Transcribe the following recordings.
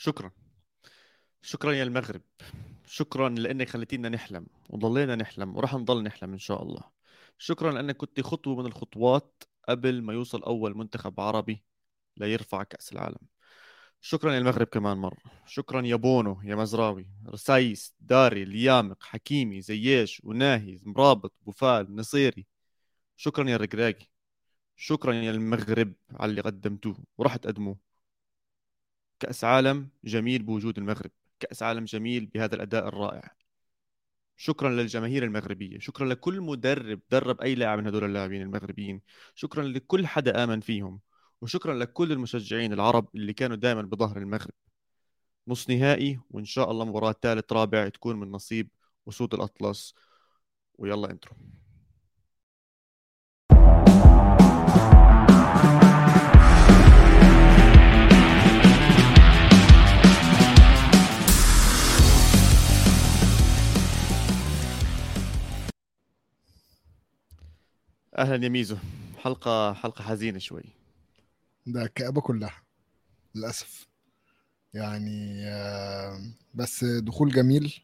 شكرا. شكرا يا المغرب. شكرا لأنك خليتينا نحلم وضلينا نحلم وراح نضل نحلم إن شاء الله. شكرا لأنك كنت خطوة من الخطوات قبل ما يوصل أول منتخب عربي ليرفع كأس العالم. شكرا يا المغرب كمان مرة. شكرا يا بونو يا مزراوي رسايس داري اليامق حكيمي زياش وناهي مرابط بوفال نصيري. شكرا يا الرقراقي شكرا يا المغرب على اللي قدمتوه وراح تقدموه. كأس عالم جميل بوجود المغرب كأس عالم جميل بهذا الأداء الرائع. شكرا للجماهير المغربية شكرا لكل مدرب درب أي لاعب من هدول اللاعبين المغربيين شكرا لكل حدا آمن فيهم وشكرا لكل المشجعين العرب اللي كانوا دائما بظهر المغرب. نص نهائي وإن شاء الله مباراة ثالث رابع تكون من نصيب أسود الأطلس. ويلا انترو. أهلا يا ميزو. حلقه حلقة حزينة شوي. ده الكآبة كلها للأسف. يعني آه، بس دخول جميل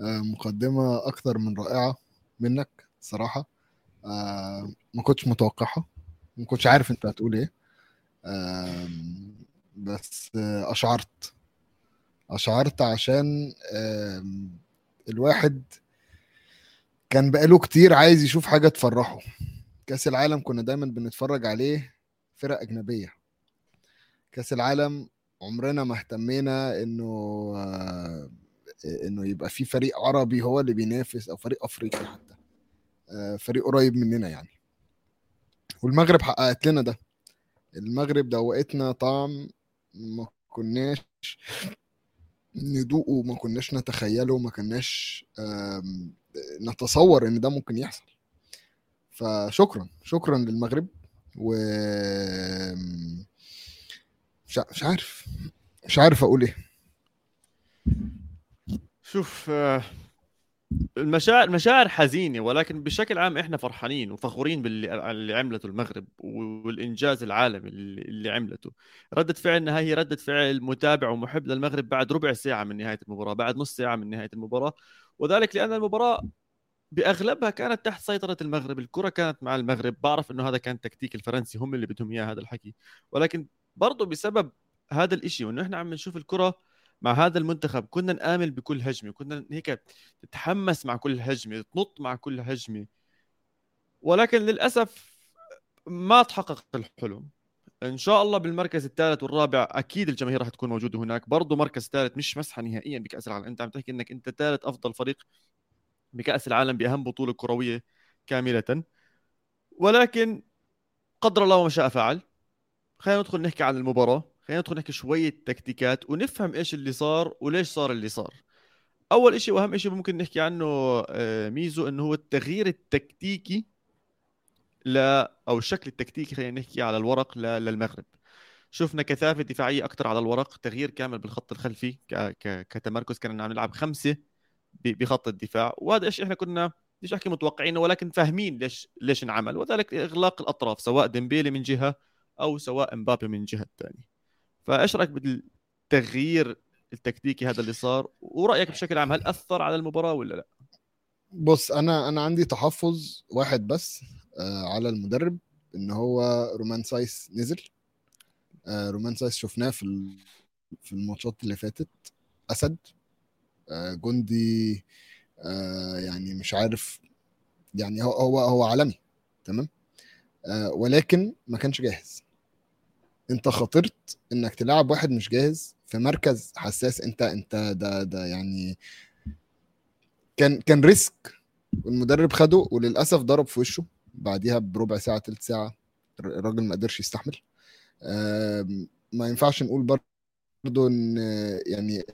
آه، مقدمة أكثر من رائعة منك صراحة. آه، ما كنتش متوقعها ما كنتش عارف أنت هتقول إيه. بس أشعرت. أشعرت عشان الواحد كان بقاله كتير عايز يشوف حاجة تفرحه. كأس العالم كنا دايما بنتفرج عليه فرق أجنبية. كأس العالم عمرنا ما اهتمينا إنه آه إنه يبقى في فريق عربي هو اللي بينافس أو فريق أفريقي حتى. آه فريق قريب مننا يعني. والمغرب حققت لنا ده. المغرب دوقتنا طعم ما كناش ندوقه ما كناش نتخيله ما كناش نتصور إن ده ممكن يحصل. فشكرا شكرا للمغرب و مش عارف مش عارف أقول إيه. شوف آه، المشاعر مشاعر حزينة ولكن بشكل عام إحنا فرحانين وفخورين باللي اللي عملته المغرب والإنجاز العالمي اللي عملته. ردة فعلنا هي ردة فعل متابع ومحب للمغرب بعد ربع ساعة من نهاية المباراة بعد نص ساعة من نهاية المباراة وذلك لأن المباراة بأغلبها كانت تحت سيطرة المغرب الكرة كانت مع المغرب. بعرف إنه هذا كان تكتيك الفرنسي هم اللي بدهم إياه هذا الحكي. ولكن برضه بسبب هذا الإشي وإنه إحنا عم نشوف الكرة مع هذا المنتخب كنا نآمل بكل هجمة كنا هيك تتحمس مع كل هجمة تنط مع كل هجمة. ولكن للأسف ما تحقق الحلم. إن شاء الله بالمركز الثالث والرابع أكيد الجماهير راح تكون موجودة هناك. برضه مركز ثالث مش مسحة نهائيا بكأس العالم. أنت عم تحكي إنك أنت ثالث أفضل فريق بكأس العالم بأهم بطولة كروية كاملة. ولكن قدر الله ما شاء فعل. خلينا ندخل نحكي عن المباراة. خلينا ندخل نحكي شوية تكتيكات ونفهم إيش اللي صار وليش صار اللي صار. أول شيء وأهم شيء ممكن نحكي عنه آه، ميزو إنه هو التغيير التكتيكي ل أو الشكل التكتيكي خلينا نحكي على الورق للمغرب. شفنا كثافة دفاعية أكثر على الورق تغيير كامل بالخط الخلفي. كتمركز كنا عم نلعب خمسة بخط الدفاع. وهذا الشيء إحنا كنا ليش أحكي متوقعينه ولكن فاهمين ليش ليش انعمل. وذلك اغلاق الأطراف سواء ديمبيلي من جهة أو سواء إمبابي من جهة الثانية. فإيش رأيك بالتغيير التكتيكي هذا اللي صار؟ ورأيك بشكل عام هل أثر على المباراة ولا لا؟ بص أنا أنا عندي تحفظ واحد بس آه على المدرب إن هو رومان سايس نزل. آه رومان سايس شفناه في في الماتشات اللي فاتت. أسد. جندي آه يعني مش عارف يعني هو هو هو عالمي تمام؟ آه ولكن ما كانش جاهز. انت خاطرت انك تلعب واحد مش جاهز في مركز حساس. انت انت ده ده يعني كان كان ريسك والمدرب خده وللأسف ضرب في وشه. بعديها بربع ساعة ثلث ساعة الراجل ما قدرش يستحمل. ما ينفعش نقول برضه إن يعني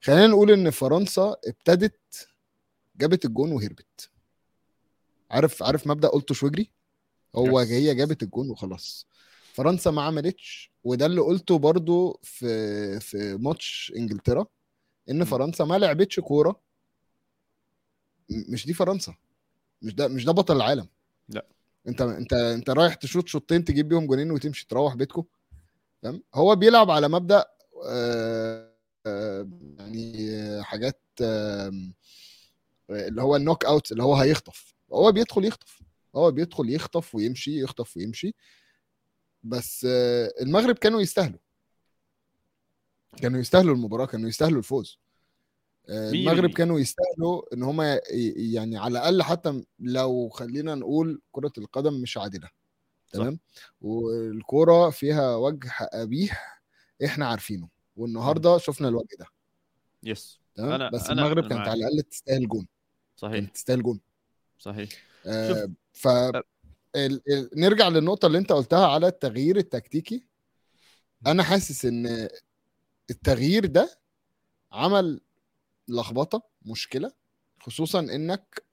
خلينا نقول إن فرنسا ابتدت جابت الجون وهربت. عارف عارف مبدأ قلته واجري هو هي جابت الجون وخلاص. فرنسا ما عملتش وده اللي قلته برضو في في ماتش إنجلترا إن فرنسا ما لعبتش كورة. مش دي فرنسا. مش ده مش ده بطل العالم. لا. أنت أنت أنت رايح تشوط شوطين تجيب بيهم جونين وتمشي تروح بيتكم تمام؟ هو بيلعب على مبدأ يعني حاجات آم، اللي هو النوك اوت اللي هو هيخطف. هو بيدخل يخطف. هو بيدخل يخطف ويمشي يخطف ويمشي. بس آه، المغرب كانوا يستاهلوا. كانوا يستاهلوا المباراة كانوا يستاهلوا الفوز. آه، المغرب. كانوا يستاهلوا إن هم يعني على الأقل حتى لو خلينا نقول كرة القدم مش عادلة. تمام؟ والكورة فيها وجه قبيح إحنا عارفينه. والنهارده شفنا الوجه ده. يس. تمام؟ أنا- بس أنا- المغرب أنا كانت. على الأقل تستاهل جون. صحيح. كانت تستاهل جون. صحيح. آه. ف ال... ال... نرجع للنقطة اللي انت قلتها على التغيير التكتيكي. أنا حاسس إن التغيير ده عمل لخبطة مشكلة خصوصا إنك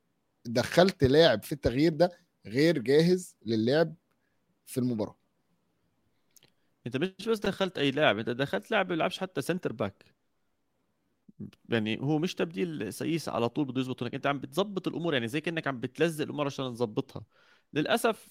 دخلت لاعب في التغيير ده غير جاهز للعب في المباراة. انت مش بس دخلت اي لاعب انت دخلت لاعب بيلعبش حتى centre back يعني هو مش تبديل سايس على طول بده يزبط هناك. انت عم بتظبط الأمور يعني زي كأنك عم بتلزق الأمور عشان تظبطها. للأسف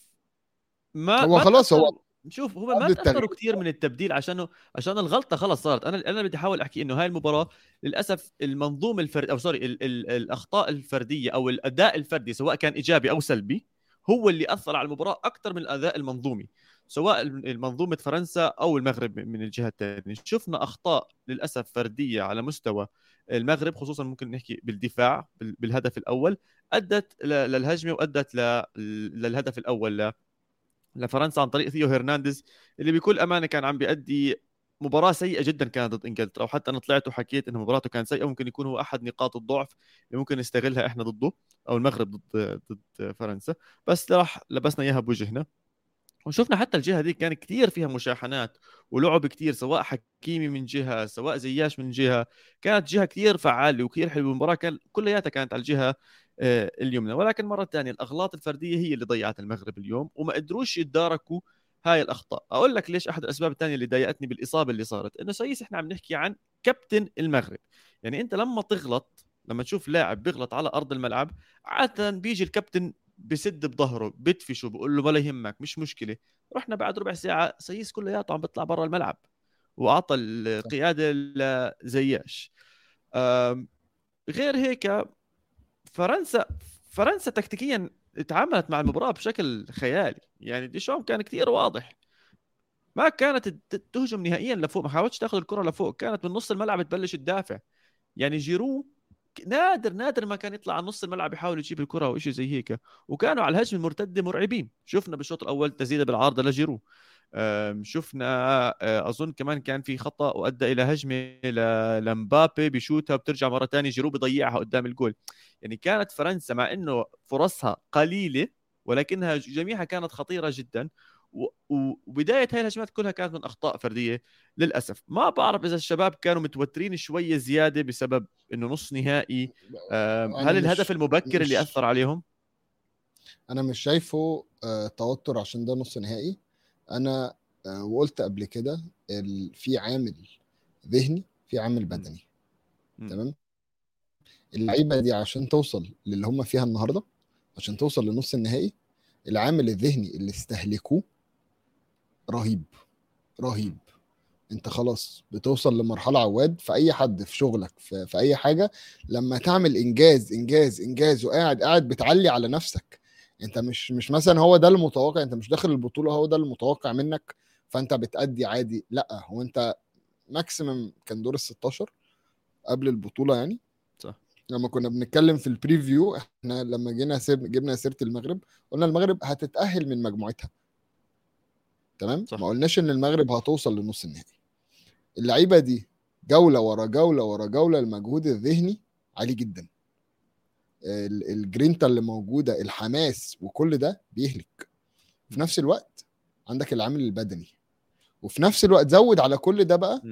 ما هو ما خلاص هو شوف هم ما. تأثروا كثير من التبديل عشانه عشان الغلطة خلص صارت. أنا أنا بدي أحاول أحكي إنه هاي المباراة للأسف المنظومة الفرد أو sorry ال... ال... الأخطاء الفردية أو الأداء الفردي سواء كان إيجابي أو سلبي هو اللي أثر على المباراة أكثر من الأداء المنظومي. سواء المنظومة فرنسا أو المغرب من الجهة الثانية شفنا أخطاء للأسف فردية على مستوى المغرب خصوصا ممكن نحكي بالدفاع بال- بالهدف الأول. أدت للهجمة وأدت للهدف الأول لفرنسا عن طريق ثيو هرنانديز اللي بكل أمانة كان عم بيأدي مباراة سيئة جدا كانت ضد إنجلترا. وحتى أنا طلعت وحكيت إنه مباراته كانت سيئة ممكن يكون هو أحد نقاط الضعف اللي ممكن نستغلها إحنا ضده أو المغرب ضد ضد فرنسا. بس راح لبسنا إياها بوجهنا. وشفنا حتى الجهة دي كان كثير فيها مشاحنات ولعب كثير سواء حكيمي من جهة سواء زياش من جهة كانت جهة كثير فعالة وكثير حلوة. المباراة كان كلياتها كانت على الجهة آه، اليمنى. ولكن مرة ثانية الأغلاط الفردية هي اللي ضيعت المغرب اليوم وما قدروش يتداركوا هاي الأخطاء. أقول لك ليش أحد الأسباب الثانية اللي ضايقتني بالإصابة اللي صارت. إنه سيس إحنا عم نحكي عن كابتن المغرب. يعني أنت لما تغلط لما تشوف لاعب بيغلط على أرض الملعب عادة بيجي الكابتن بسد بظهره بدفشه بقول له ولا يهمك مش مشكلة. رحنا بعد ربع ساعة سيس كلياته عم بيطلع برا الملعب وأعطى القيادة لزياش. غير هيك فرنسا فرنسا تكتيكيا تعاملت مع المباراة بشكل خيالي. يعني ديشام كان كثير واضح. ما كانت تهجم نهائيا لفوق ما حاولتش تاخذ الكرة لفوق كانت من نص الملعب تبلش تدافع يعني جيرو نادر نادر ما كان يطلع على نص الملعب يحاول يجيب الكرة أو شيء زي هيك. وكانوا على الهجمه المرتدة مرعبين. شفنا بالشوط الأول تسديده بالعارضة لجيرو. شفنا أه، أظن كمان كان في خطأ وأدى إلى هجمة لمبابي بشوتها بترجع مرة ثانية جيرو بيضيعها قدام الجول. يعني كانت فرنسا مع إنه فرصها قليلة ولكنها جميعها كانت خطيرة جدا. وبداية هاي الهجمات كلها كانت من أخطاء فردية للأسف. ما بعرف إذا الشباب كانوا متوترين شوية زيادة بسبب إنه نص نهائي. هل الهدف المبكر اللي أثر عليهم؟ أنا مش شايفه آه، توتر عشان ده نص نهائي. أنا آه، وقلت قبل كده في عامل ذهني في عامل بدني. تمام؟ اللعيبة دي عشان توصل للي هم فيها النهارده عشان توصل لنص النهائي العامل الذهني اللي استهلكوه رهيب رهيب. انت خلاص بتوصل لمرحلة عواد في أي حد في شغلك في, في أي حاجة لما تعمل إنجاز إنجاز إنجاز وقاعد قاعد بتعلي على نفسك. انت مش مش مثلا هو ده المتوقع انت مش داخل البطولة هو ده المتوقع منك فانت بتأدي عادي. لأ هو انت maximum كان دور ال 16 قبل البطولة يعني. صح. لما كنا بنتكلم في ال preview إحنا لما جينا سير جبنا سيرة المغرب قلنا المغرب هتتأهل من مجموعتها. تمام؟ صح. ما قلناش إن المغرب هتوصل لنص النهائي. اللعيبة دي جولة ورا جولة ورا جولة المجهود الذهني عالي جدا. ال- الجرينتا اللي موجودة الحماس وكل ده بيهلك. في نفس الوقت عندك العامل البدني. وفي نفس الوقت زود على كل ده بقى.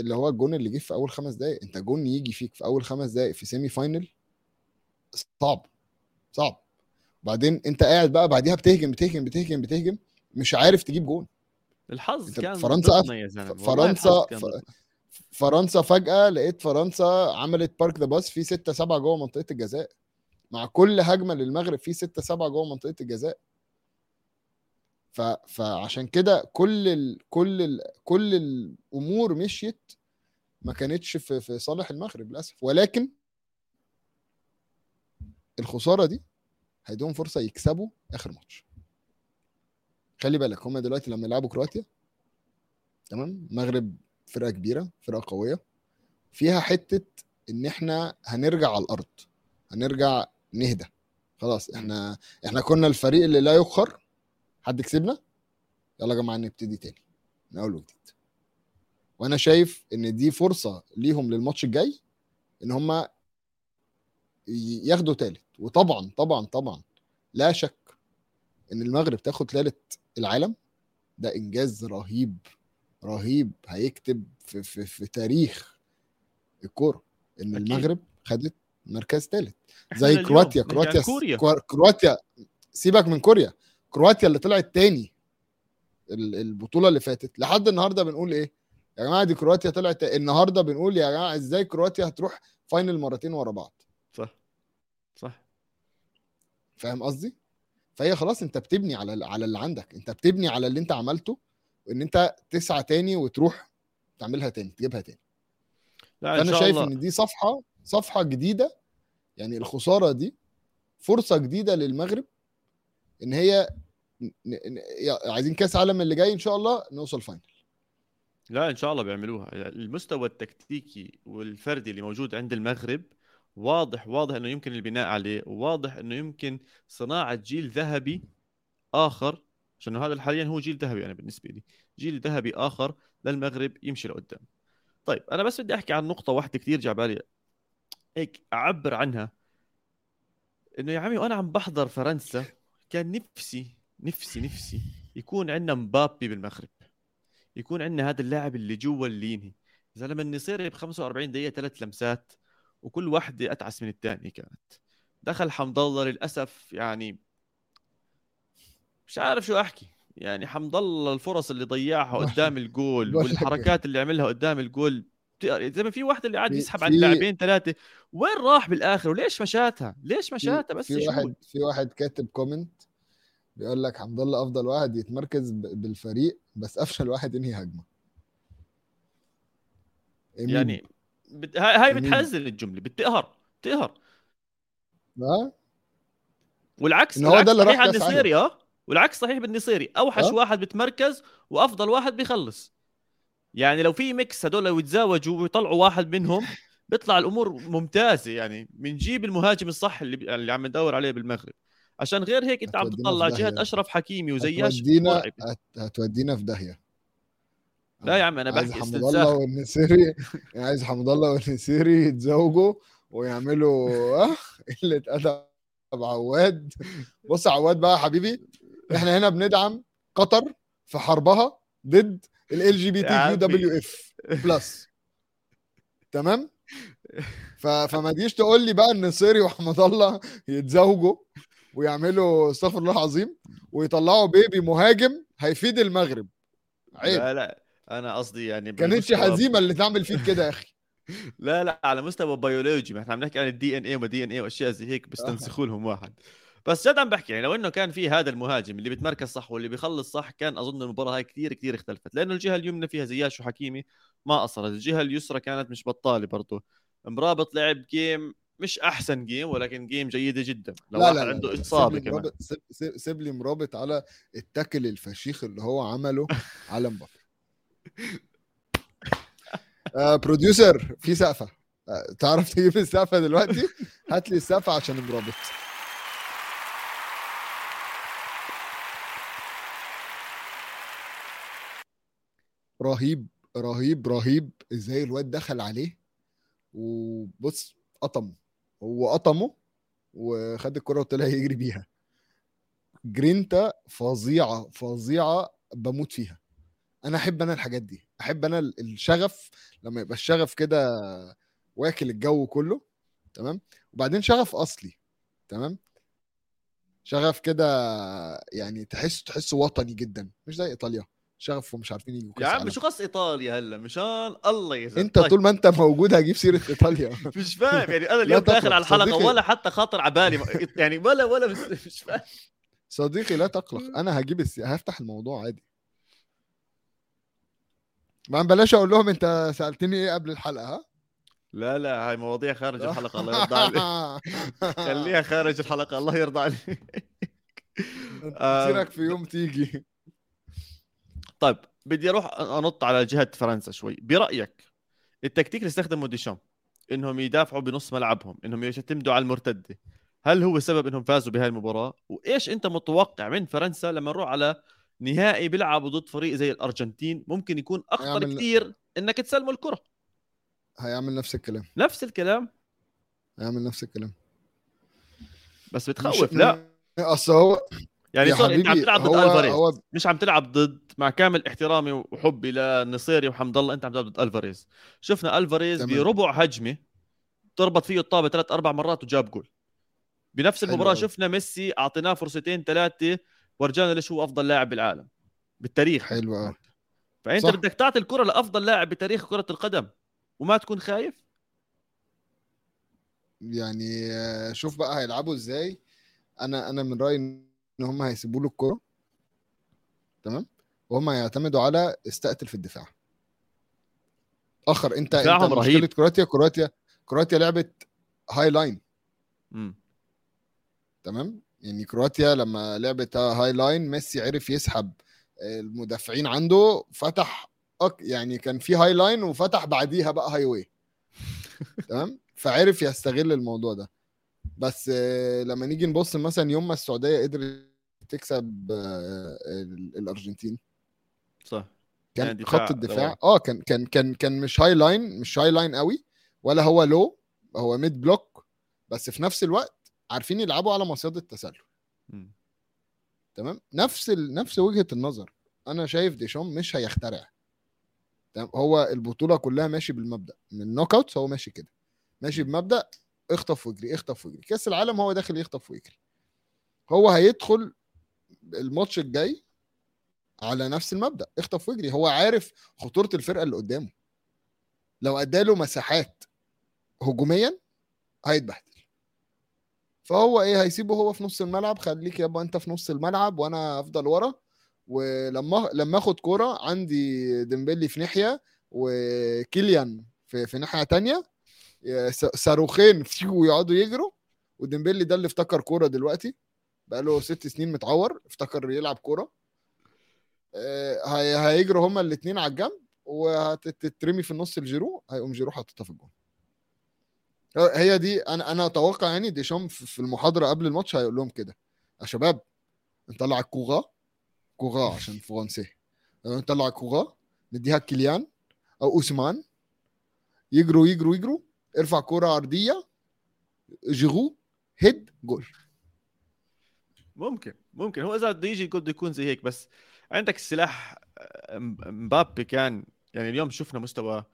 اللي هو الجون اللي جه في أول خمس دقائق أنت جون يجي فيك في أول خمس دقائق في semi final صعب. صعب. بعدين أنت قاعد بقى بعديها بتهجم بتهجم بتهجم بتهجم. مش عارف تجيب جون. الحظ كان فرنسا- فرنسا-. فرنسا فجأة لقيت فرنسا عملت park the bus في 6 7 جوه منطقة الجزاء. مع كل هجمة للمغرب في 6 7 جوه منطقة الجزاء. ف... فعشان كده كل ال... كل ال... كل الأمور مشيت ما كانتش في في صالح المغرب للأسف. ولكن الخسارة دي هيدوهم فرصة يكسبوا آخر ماتش. خلي بالك هم دلوقتي لما يلعبوا كرواتيا تمام؟ المغرب فرقة كبيرة فرقة قوية فيها حتة إن إحنا هنرجع على الأرض هنرجع نهدى. خلاص إحنا إحنا كنا الفريق اللي لا يقهر. حد كسبنا؟ يلا يا جماعة نبتدي تاني من أول وجديد. وأنا شايف إن دي فرصة ليهم للماتش الجاي إن هم ياخدوا تالت. وطبعا طبعا طبعا لا شك إن المغرب تاخد تالت العالم. ده إنجاز رهيب رهيب. هيكتب في, في, في تاريخ الكورة إن أكيد. المغرب خدت مركز ثالث زي كرواتيا نحكي كرواتيا كوريا. كرواتيا سيبك من كوريا. كرواتيا اللي طلعت تاني ال- البطولة اللي فاتت. لحد النهارده بنقول إيه؟ يا جماعة دي كرواتيا طلعت النهارده بنقول يا جماعة إزاي كرواتيا هتروح فاينل مرتين ورا بعض؟ صح. صح. فاهم قصدي؟ فهي خلاص انت بتبني على على اللي عندك. انت بتبني على اللي انت عملته ان انت تسعى تاني وتروح تعملها تاني تجيبها تاني. لا إن فأنا شايف الله. إن دي صفحة صفحة جديدة يعني الخسارة دي فرصة جديدة للمغرب إن هي عايزين كأس عالم اللي جاي إن شاء الله نوصل فاينل لا إن شاء الله بيعملوها. المستوى التكتيكي والفردي اللي موجود عند المغرب واضح واضح إنه يمكن البناء عليه وواضح إنه يمكن صناعة جيل ذهبي آخر عشان هذا حاليا هو جيل ذهبي أنا بالنسبة لي. جيل ذهبي آخر للمغرب يمشي لقدام. طيب أنا بس بدي أحكي عن نقطة واحدة كثير جعبالي هيك أعبر عنها. إنه يا عمي وأنا عم بحضر فرنسا كان نفسي نفسي نفسي يكون عندنا مبابي بالمغرب. يكون عندنا هذا اللاعب اللي جوا اللي ينهي يا زلمه النصيري ب 45 دقيقة ثلاث لمسات وكل واحدة اتعس من الثانية كانت. دخل حمد الله للأسف يعني مش عارف شو أحكي. يعني حمد الله الفرص اللي ضيعها قدام الجول والحركات اللي عملها قدام الجول زي ما في واحد اللي قاعد يسحب عن في- لاعبين ثلاثة وين راح بالآخر؟ وليش مشاتها؟ ليش مشاتها بس؟ في واحد في واحد كاتب comment بيقول لك حمد الله أفضل واحد يتمركز بالفريق بس افشل واحد ينهي هجمة. يعني بت... هاي. بتحزن الجملة بتقهر بتقهر ها والعكس هو ده اللي راح. النصيري آه والعكس صحيح بالنصيري أوحش آه. واحد بتمركز وأفضل واحد بيخلص يعني لو في ميكس هدول لو يتزاوجوا ويطلعوا واحد منهم بيطلع الأمور ممتازة يعني بنجيب المهاجم الصح اللي اللي عم ندور عليه بالمغرب عشان غير هيك أنت عم تطلع جهة. أشرف حكيمي وزياش هتودينا. هتودينا في داهية لا يا عم أنا عايز بحكي حمد استنساخ الله والنسيري يعني عايز حمد الله والنسيري يتزوجوا ويعملوا قله ادب عواد. بص عواد بقى يا حبيبي إحنا هنا بندعم قطر في حربها ضد ال جي بي تي. كيو دبليو اف بلس تمام؟ ف... فما تجيش تقول لي بقى النصيري وحمد الله يتزوجوا ويعملوا استغفر الله العظيم ويطلعوا baby مهاجم هيفيد المغرب. عيب. لا لا. أنا قصدي يعني كانتش هزيمه اللي تعمل فيك كده يا أخي. لا لا على مستوى بيولوجي. ما إحنا عم نحكي عن ال DNA وما DNA وأشياء زي هيك بيستنسخوا لهم واحد. بس جد عم بحكي يعني لو إنه كان في هذا المهاجم اللي بيتمركز صح واللي بيخلص صح كان أظن المباراة هاي كثير كثير اختلفت. لأنه الجهة اليمنى فيها زياش وحكيمي ما قصرت الجهة اليسرى كانت مش بطالة برضه مرابط لعب game مش أحسن game ولكن game جيدة جدا. لو لا واحد لا عنده لا. إصابة كمان. سيب, لي مرابط على ال tackle الفشيخ اللي هو عمله على مبابي. آه producer في سقفة. آه تعرف تجيب السقفة دلوقتي؟ هات لي السقفة عشان مرابط رهيب رهيب رهيب. إزاي الواد دخل عليه؟ وبص قطم هو قطمه وخد الكرة وطلع يجري بيها. جرينتا فظيعة فظيعة بموت فيها. أنا أحب أنا الحاجات دي. أحب أنا ال- الشغف لما يبقى الشغف كده واكل الجو كله تمام؟ وبعدين شغف أصلي تمام؟ شغف كده يعني تحس تحس وطني جدا. مش زي إيطاليا. شغف ومش عارفين يجوا يا عم شو قص إيطاليا هلأ؟ مشان الله يا زلمه أنت طول ما أنت موجود هجيب سيرة إيطاليا. مش فاهم. يعني أنا اليوم داخل على الحلقة صديقي. ولا حتى خاطر على بالي. يعني ولا ولا مش, مش فاهم. صديقي لا تقلق. أنا هجيب السي... هفتح الموضوع عادي. ما بلاش أقول لهم أنت سألتني إيه قبل الحلقة ها؟ لا لا هاي مواضيع خارج الحلقة الله يرضى عليك. خليها خارج الحلقة الله يرضى عليك. آه، سيرك في يوم تيجي. طيب بدي أروح أنط على جهة فرنسا شوي. برأيك التكتيك اللي استخدمه ديشام إنهم يدافعوا بنص ملعبهم إنهم يعتمدوا على المرتدة هل هو سبب إنهم فازوا بهاي المباراة؟ وإيش أنت متوقع من فرنسا لما نروح على نهائي بيلعبوا ضد فريق زي الأرجنتين ممكن يكون أخطر هيعمل- كثير إنك تسلموا الكرة. هيعمل نفس الكلام. نفس الكلام. هيعمل نفس الكلام. بس بتخوف. لا. أصل هو يعني يا أنت عم تلعب ضد ألفاريز. هو مش عم تلعب ضد مع كامل احترامي وحبي لنصيري وحمد الله أنت عم تلعب ضد ألفاريز. شفنا ألفاريز تمام. بربع هجمة ضربت فيه الطابة ثلاث أربع مرات وجاب جول. بنفس المباراة. شفنا ميسي أعطيناه فرصتين ثلاثة ورجانا ليش هو أفضل لاعب بالعالم؟ بالتاريخ. حلو. فأنت صح. بدك تعطي الكرة لأفضل لاعب بتاريخ كرة القدم وما تكون خايف؟ يعني آه، شوف بقى هيلعبوا إزاي. أنا أنا من رأيي إن هم هيسيبوا له الكوره تمام؟ وهم هيعتمدوا على استقتل في الدفاع. آخر أنت أنت دفاعهم مشكلة رهيب. كرواتيا كرواتيا كرواتيا لعبت high line امم تمام؟ يعني كرواتيا لما لعبت high line ميسي عرف يسحب المدافعين عنده فتح يعني كان في high line وفتح بعديها بقى highway. تمام؟ فعرف يستغل الموضوع ده. بس آه، لما نيجي نبص مثلا يوم ما السعودية قدرت تكسب آه، ال- الأرجنتين. صح. كان يعني خط الدفاع. آه كان كان كان كان مش high line مش high line قوي ولا هو لو هو mid block بس في نفس الوقت عارفين يلعبوا على مصيدة التسلل. تمام؟ نفس ال... نفس وجهة النظر. أنا شايف ديشام مش هيخترع. تمام؟ هو البطولة كلها ماشي بالمبدأ. من knockouts هو ماشي كده. ماشي بمبدأ اخطف واجري اخطف واجري كأس العالم هو داخل يخطف ويجري. هو هيدخل الماتش الجاي على نفس المبدأ اخطف واجري هو عارف خطورة الفرقة اللي قدامه. لو أداله مساحات هجوميا هيتبهدل. فهو إيه هيسيبه هو في نص الملعب خليك يابا أنت في نص الملعب وأنا أفضل ورا. ولما لما آخد كورة عندي ديمبلي في ناحية وكيليان في في ناحية تانية. صاروخين فيو يقعدوا يجروا. وديمبلي ده اللي افتكر كورة دلوقتي. بقاله ست سنين متعور افتكر يلعب كورة. آه، هي- هيجروا هما الاثنين على الجنب وهتترمي في النص الجيرو هيقوم جيرو حاططها في الجون. هي دي أنا أنا أتوقع يعني ديشام في المحاضرة قبل الماتش هيقول لهم كده. يا شباب نطلع الكوغا كوغا عشان فرنسي. نطلع الكوغا نديها كيليان أو اوسمان يجروا يجروا يجروا. ارفع كرة عرضية. جيرو head goal. ممكن ممكن. هو إذا بده يجي بده يكون زي هيك بس عندك السلاح آه، مب- مبابي كان يعني اليوم شفنا مستوى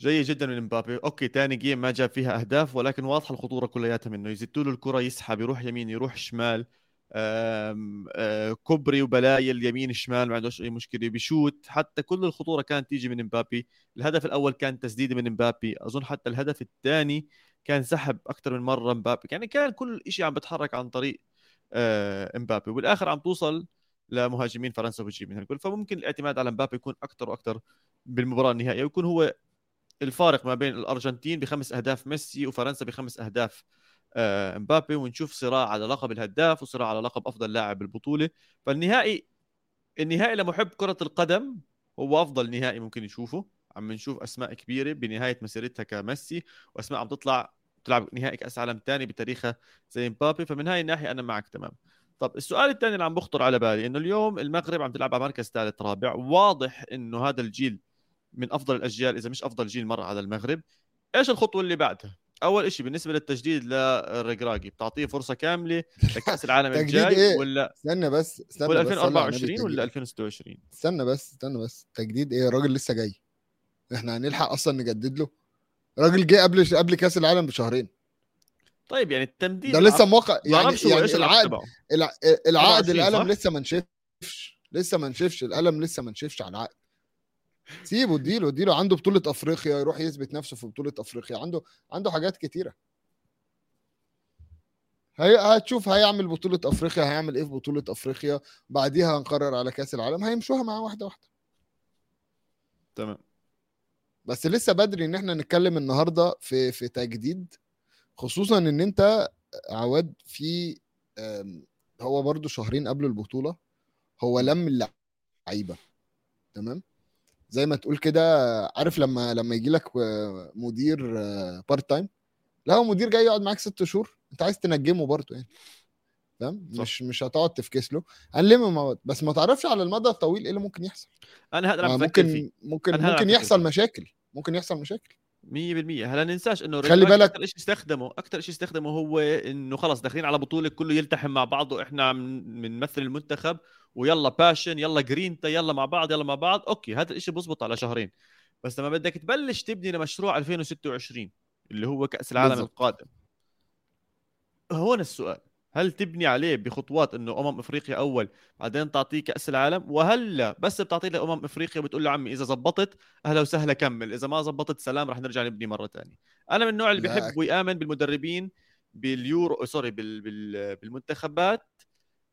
جيد جدا من مبابي. okay تاني game ما جاب فيها أهداف ولكن واضحة الخطورة كلياتها منه. يزتوا له الكرة يسحب يروح يمين يروح شمال. آم، آه، كوبري وبلايل يمين شمال ما عندوش أي مشكلة. بيشوت حتى كل الخطورة كانت تيجي من مبابي. الهدف الأول كان تسديده من مبابي. أظن حتى الهدف الثاني كان سحب أكثر من مرة مبابي. يعني كان كل شيء عم بتحرك عن طريق آه، مبابي. وبالاخر عم توصل لمهاجمين فرنسا وبتجيب منها الجول فممكن الاعتماد على مبابي يكون أكثر وأكثر بالمباراة النهائية ويكون هو الفارق ما بين الأرجنتين بخمس أهداف ميسي وفرنسا بخمس أهداف. آه، مبابي ونشوف صراع على لقب الهداف وصراع على لقب أفضل لاعب بالبطوله فالنهائي النهائي لمحب كرة القدم هو أفضل نهائي ممكن يشوفه عم نشوف أسماء كبيرة بنهاية مسيرتها كميسي وأسماء عم تطلع تلعب نهائي كأس عالم ثاني بتاريخها زي مبابي. فمن هاي الناحية أنا معك تمام. طب السؤال الثاني اللي عم بخطر على بالي إنه اليوم المغرب عم تلعب على مركز ثالث رابع. واضح إنه هذا الجيل من أفضل الأجيال إذا مش أفضل جيل مر على المغرب. إيش الخطوة اللي بعدها؟ أول شيء بالنسبة للتجديد للرقراقي بتعطيه فرصة كاملة لكأس العالم الجاي إيه؟ ولا استنى بس استنى ولا بس صلي على النبي 2024 ولا تجديد. 2026 استنى بس استنى بس. تجديد إيه؟ الراجل لسه جاي. إحنا هنلحق أصلا نجدد له. الراجل جه قبل قبل كأس العالم بشهرين. طيب يعني التمديد ده لسه موقع يعني, يعني العقد العقد تبعه الع- العقد 24 القلم؟ لسه ما نشفش. لسه ما نشفش. القلم لسه ما نشفش على العقد. سيبه اديله اديله. عنده بطولة أفريقيا يروح يثبت نفسه في بطولة أفريقيا. عنده عنده حاجات كتيرة. هي هتشوف هيعمل بطولة أفريقيا هيعمل إيه في بطولة أفريقيا. بعديها هنقرر على كأس العالم. هيمشوها معاه واحدة واحدة. تمام. بس لسه بدري إن إحنا نتكلم النهارده في في تجديد. خصوصا إن أنت عواد في هو برضو شهرين قبل البطولة. هو لم اللعيبة. تمام؟ زي ما تقول كده عارف لما لما يجي لك مدير part time لا هو مدير جاي يقعد معاك ست شهور انت عايز تنجمه برضه يعني فاهم. مش مش هتقعد تفكس له. هنلم بس ما تعرفش على المدى الطويل إيه اللي ممكن يحصل. أنا عم بفكر فيه ممكن ممكن أنا ممكن يحصل فيه. مشاكل. ممكن يحصل مشاكل. 100% هلا ننساش إنه خلي بالك- أكثر شيء استخدمه أكثر شيء استخدمه هو إنه خلص داخلين على بطولة كله يلتحم مع بعضه إحنا عم بنمثل المنتخب ويلا passion يلا جرينتا يلا مع بعض يلا مع بعض. okay هذا الشيء بزبط على شهرين. بس لما بدك تبلش تبني لمشروع 2026 اللي هو كأس العالم بالضبط. القادم. هون السؤال. هل تبني عليه بخطوات إنه أمم إفريقيا أول بعدين تعطيه كأس العالم؟ وهلا بس بتعطيه لأمم إفريقيا بتقول له عمي إذا زبطت أهلا وسهلا كمل إذا ما زبطت سلام رح نرجع نبني مرة ثانية أنا من النوع اللي لا، بيحب ويامن بالمدربين باليورو سوري بال... بال... بالمنتخبات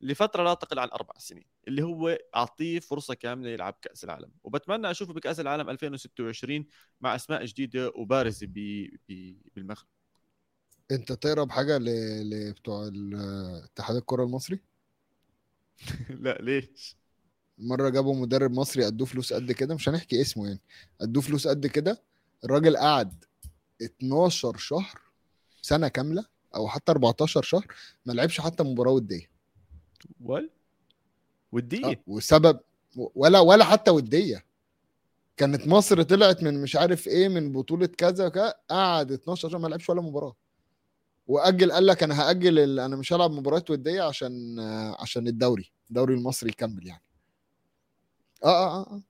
لفترة لا تقل عن أربع سنين اللي هو أعطيه فرصة كاملة يلعب كأس العالم. وبتمنى أشوفه بكأس العالم 2026 مع أسماء جديدة وبارزه ب... ب... بالمغرب. انت تقرب حاجة ل... لبتوع اتحاد الكرة المصري؟ لا ليش؟ مرة جابوا مدرب مصري ادوه فلوس قد كده مش هنحكي اسمه يعني ادوه فلوس قد كده الراجل قعد 12 شهر سنة كاملة أو حتى 14 شهر ما لعبش حتى مباراة ودية. وال ودية؟ آه، والسبب ولا ولا حتى ودية. كانت مصر طلعت من مش عارف إيه من بطولة كذا قعد 12 شهر ما لعبش ولا مباراة. وأجل قال لك أنا هأجل ال- أنا مش هلعب مباريات ودية عشان آه، عشان الدوري الدوري المصري يكمل يعني. آه آه آه, آه.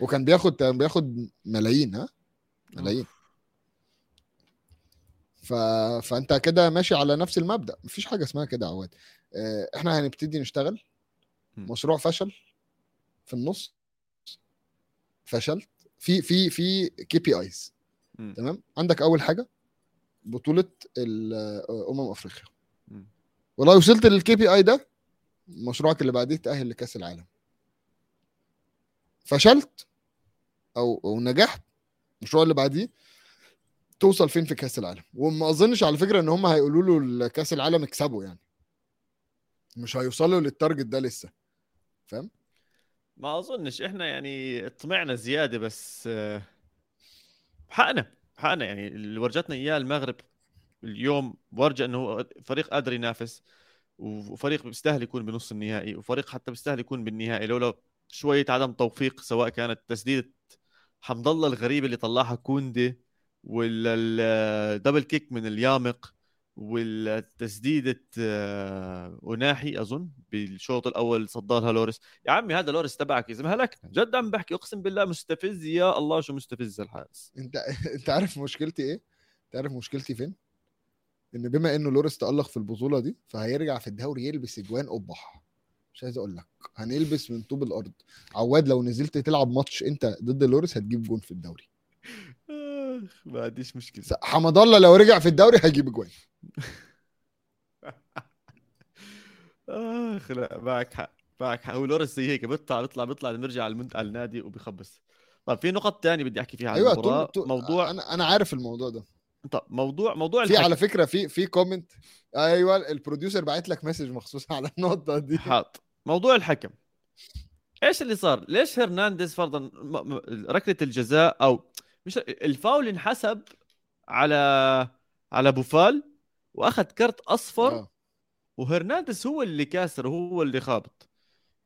وكان بياخد كان بياخد ملايين ها؟ ملايين. ف... فأنت كده ماشي على نفس المبدأ. مفيش حاجة اسمها كده يا عواد. آه، إحنا هنبتدي نشتغل. مشروع فشل في النص. فشلت. في في في KPIs. تمام؟ عندك أول حاجة؟ بطولة أمم أفريقيا. ولو وصلت لل KPI ده مشروعك اللي بعديه تأهل لكأس العالم. فشلت أو أو نجحت المشروع اللي بعديه توصل فين في كأس العالم؟ وما أظنش على فكرة إن هم هيقولوا له كاس العالم اكسبوا يعني. مش هيوصلوا لل target ده لسه. فاهم؟ ما أظنش إحنا يعني طمعنا زيادة بس آه، حقنا. حقنا يعني اللي ورجتنا إياه المغرب اليوم ورجى إنه فريق قادر ينافس وفريق بيستاهل يكون بنص النهائي وفريق حتى بيستاهل يكون بالنهائي لولا شوية عدم توفيق سواء كانت تسديدة حمد الله الغريبه اللي طلعها كوندي ولا الدبل كيك من اليامق. ولا تسديده آه، أظن بالشوط الأول صدرها لوريس. يا عمي هذا لوريس تبعك يا زلمه هلكنا جد عم بحكي أقسم بالله مستفز يا الله شو مستفز الحارس. أنت أنت عارف مشكلتي إيه؟ انت عارف مشكلتي فين؟ إن بما إنه لوريس تألق في البطولة دي فهيرجع في الدوري يلبس إجوان قبح مش عايز أقول لك. هنلبس من طوب الأرض. عواد لو نزلت تلعب ماتش أنت ضد لوريس هتجيب جون في الدوري. ما عنديش مشكلة. حمد الله لو رجع في الدوري هيجيب اجوان آخ لا معك حق معك حق. هو لوريس زي هيك بيطلع بيطلع بيطلع بيرجع على المنت... النادي وبيخبص. طب في نقط تانية بدي أحكي فيها عن أيوه المباراة؟ طول, طول موضوع أنا أنا عارف الموضوع ده. طب موضوع موضوع في على فكرة في في comment أيوه ال producer بعت لك message مخصوص على النقطة دي. حاط موضوع الحكم. إيش اللي صار؟ ليش هرنانديز فرضا. ركلة الجزاء أو مش الفاول انحسب على على بوفال وأخذ كرت أصفر آه. وهرنانديز هو اللي كاسر وهو اللي خابط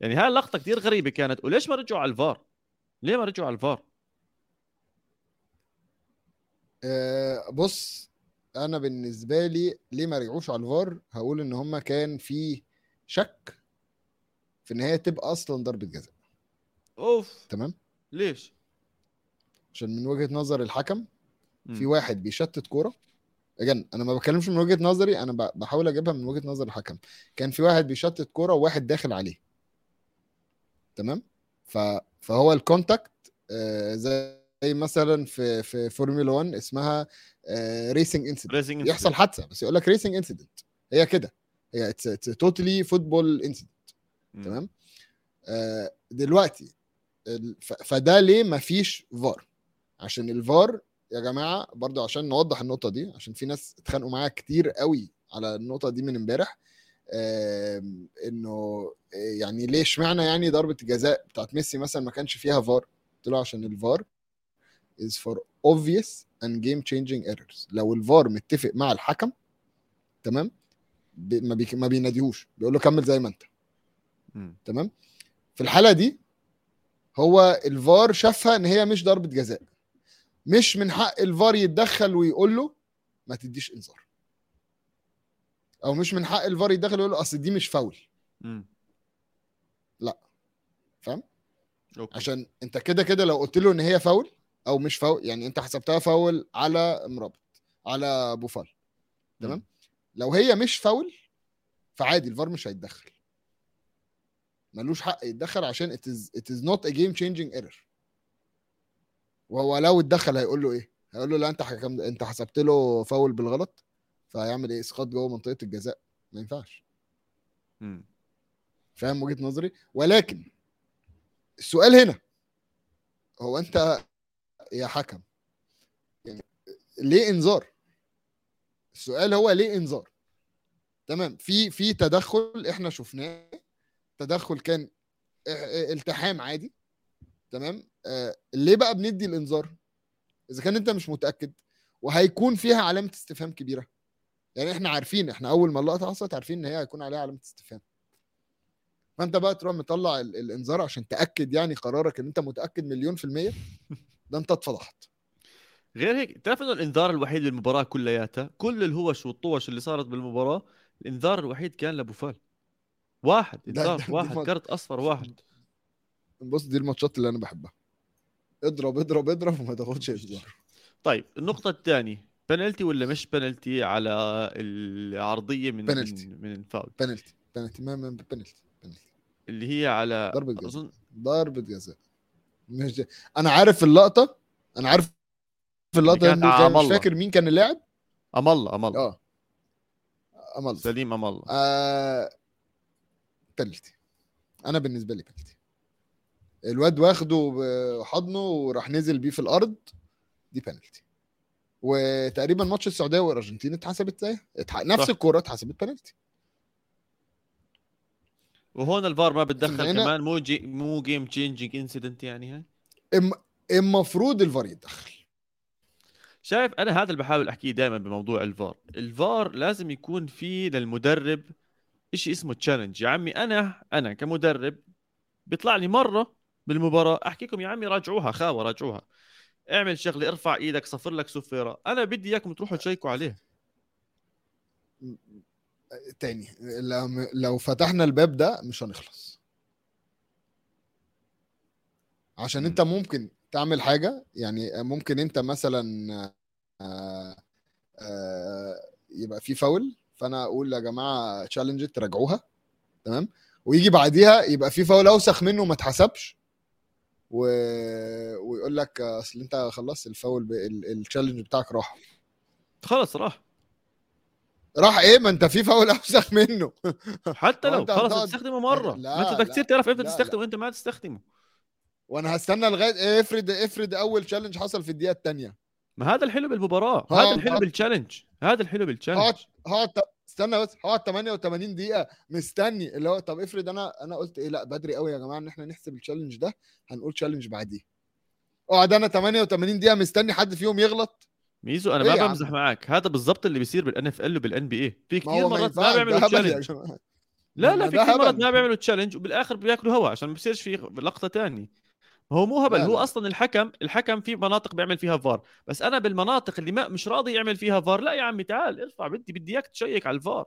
يعني هاي اللقطة كثير غريبة كانت وليش ما رجعوا على الفار؟ ليه ما رجعوا على الفار؟ آه، بص أنا بالنسبة لي ليه ما رجعوش على الفار هقول إن هما كان في شك في إن هي تبقى أصلا ضربة جزاء أوف تمام ليش؟ عشان من وجهة نظر الحكم في. واحد بيشتت كورة. again أنا ما بتكلمش من وجهة نظري أنا بحاول أجيبها من وجهة نظر الحكم. كان في واحد بيشتت كورة وواحد داخل عليه. تمام؟ ف... فهو ال contact آه، زي مثلا في في فورمولا 1 اسمها racing incident racing يحصل حادثة بس يقول لك racing incident هي كده. هي totally football incident تمام؟ آه، دلوقتي فده ليه ما فيش فار عشان الفار يا جماعة برضو عشان نوضح النقطة دي عشان في ناس اتخانقوا معايا كتير قوي على النقطة دي من امبارح إنه يعني ليه اشمعنى يعني ضربة الجزاء بتاعت ميسي مثلا ما كانش فيها فار؟ قلت له عشان الفار is for obvious and game changing errors. لو الفار متفق مع الحكم تمام؟ ما, بيك... ما بيناديهوش بيقول له كمل زي ما انت. تمام؟ في الحالة دي هو الفار شافها إن هي مش ضربة جزاء. مش من حق الفار يتدخل ويقول له ما تديش انذار أو مش من حق الفار يتدخل ويقول له أصل دي مش فاول. لا. فاهم؟ عشان أنت كده كده لو قلت له إن هي فاول أو مش فاول يعني أنت حسبتها فاول على مرابط على بوفال تمام. لو هي مش فاول فعادي الفار مش هيتدخل ملوش حق يتدخل عشان it is, it is not a game changing error وهو لو اتدخل هيقول له إيه؟ هيقول له لا أنت حكم أنت حسبت له فاول بالغلط فهيعمل إيه؟ إسقاط جوه منطقة الجزاء. ما ينفعش. فاهم وجهة نظري؟ ولكن السؤال هنا هو أنت يا حكم يعني ليه إنذار؟ السؤال هو ليه إنذار؟ تمام في في تدخل إحنا شفناه تدخل كان إلتحام عادي تمام؟ آه ليه بقى بندي الإنذار؟ إذا كان أنت مش متأكد وهيكون فيها علامة استفهام كبيرة. يعني إحنا عارفين إحنا أول ما اللقطة حصلت عارفين إن هي هيكون عليها علامة استفهام. فأنت بقى تروح مطلع ال- الإنذار عشان تأكد يعني قرارك إن أنت متأكد مليون في المية ده أنت اتفضحت غير هيك تعرف إنه الإنذار الوحيد للمباراة كلياتها؟ كل الهوش والطوش اللي صارت بالمباراة الإنذار الوحيد كان لبوفال واحد إنذار ده- واحد كرت أصفر واحد. بص دي الماتشات اللي أنا بحبها. اضرب اضرب اضرب وما تاخدش انذار طيب النقطة الثانية بنالتي ولا مش بنالتي على العرضية من بنالتي. من, من الفاول؟ بنالتي بنالتي ما ما بنالتي بنالتي اللي هي على ضربة جزاء. اظن ضربة جزاء. مش جا. أنا عارف اللقطة. أنا عارف كان- عام مش الله. فاكر مين كان اللاعب. ام الله ام الله آه. امل سليم ام الله آه... بنالتي أنا بالنسبة لي بنالتي الواد واخده بحضنه وراح نزل بيه في الأرض دي بنالتي وتقريبا ماتش السعودية والأرجنتين اتحسبت زيها. نفس. الكورة اتحسبت بنالتي وهون الفار ما بتدخل كمان مو جي مو game changing incident يعني هاي؟ الم... المفروض الفار يتدخل. شايف أنا هذا اللي بحاول أحكيه دائما بموضوع الفار. الفار لازم يكون في للمدرب شيء اسمه challenge يا عمي أنا أنا كمدرب بيطلع لي مرة بالمباراة. احكيكم يا عمي راجعوها خاوة راجعوها. اعمل شغله ارفع إيدك صفر لك صفيره أنا بدي إياكم تروحوا تشيكوا عليه. تاني. لو, لو فتحنا الباب ده مش هنخلص. عشان. أنت ممكن تعمل حاجة يعني ممكن أنت مثلا آه، آه، يبقى في فاول. فأنا أقول يا جماعة تشالنج تراجعوها تمام؟ ويجي بعديها يبقى في فاول أوسخ منه ما اتحسبش و... ويقول لك أصل أنت خلصت الفاول ب... التشالنج بتاعك راح. خلص راح. راح إيه؟ ما أنت في فاول اوسخ منه. حتى لو. أنت خلص هتقعد- تستخدمه مرة. لا، ما أنت بدك لا، تصير تعرف إمتى تستخدمه. وانت ما تستخدمه. وأنا هستنى لغاية إيه؟ افرض افرض أول challenge حصل في الدقيقة الثانية ما هذا الحلو بالمباراة. هذا الحلو. بال challenge هذا الحلو بال challenge هقعد استنى بس هقعد 88 دقيقة مستني. اللي هو طب افرض أنا أنا قلت إيه؟ لأ بدري قوي يا جماعة إن إحنا نحسب ال challenge ده هنقول challenge بعديه. اقعد أنا 88 دقيقة مستني حد فيهم يغلط؟ ميزو أنا إيه ما؟ بمزح معك هذا بالضبط اللي بيصير بال NFL وبال NBA في كثير مرات ما بيعملوا challenge لا لا في كثير مرات. ما بيعملوا challenge وبالآخر بياكلوا هوا عشان ما بصيرش في لقطة تانية هو مو هبل هو لا. أصلا الحكم الحكم في مناطق بيعمل فيها فار. بس أنا بالمناطق اللي ما مش راضي يعمل فيها فار لا يا عمي تعال ارفع بدي بدي إياك check على الفار.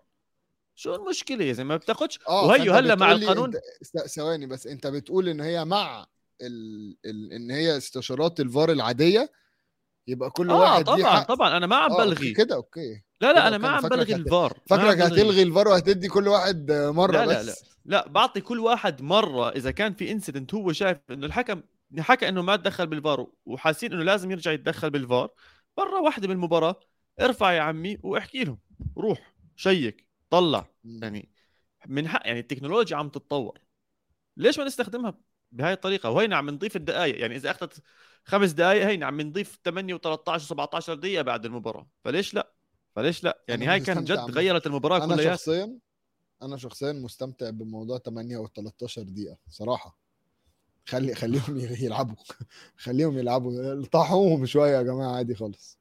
شو المشكلة يا زلمة؟ ما بتاخدش. آه وهيو هلأ مع القانون. ثواني بس أنت بتقول إن هي مع ال... ال... إن هي استشارات الفار العادية؟ يبقى كل آه واحد ليه طبعا حق. طبعا أنا ما عم آه، بلغي. كده okay. لا لا أنا ما عم بلغي الفار بلغي. هتلغي الفار. وهتدي كل واحد مرة لا بس. لا. لا لا بعطي كل واحد مرة إذا كان في incident هو شايف إنه الحكم حكى إنه ما تدخل بالفار وحاسين إنه لازم يرجع يتدخل بالفار مره واحدة بالمباراة ارفع يا عمي واحكي لهم. روح شيك طلع. يعني من حق يعني التكنولوجيا عم تتطور. ليش ما نستخدمها بهاي الطريقة؟ وهي عم نضيف الدقائق يعني إذا أخذت خمس دقائق هي عم نضيف 8 و13 و17 دقيقة بعد المباراة. فليش لا؟ فليش لا؟ يعني هاي كان جد غيرت المباراة أنا كلها شخصيا أنا شخصيا مستمتع بموضوع 8 و 13 دقيقة صراحة. خلي خليهم يلعبوا. خليهم يلعبوا. طاحوهم شوية يا جماعة عادي خالص.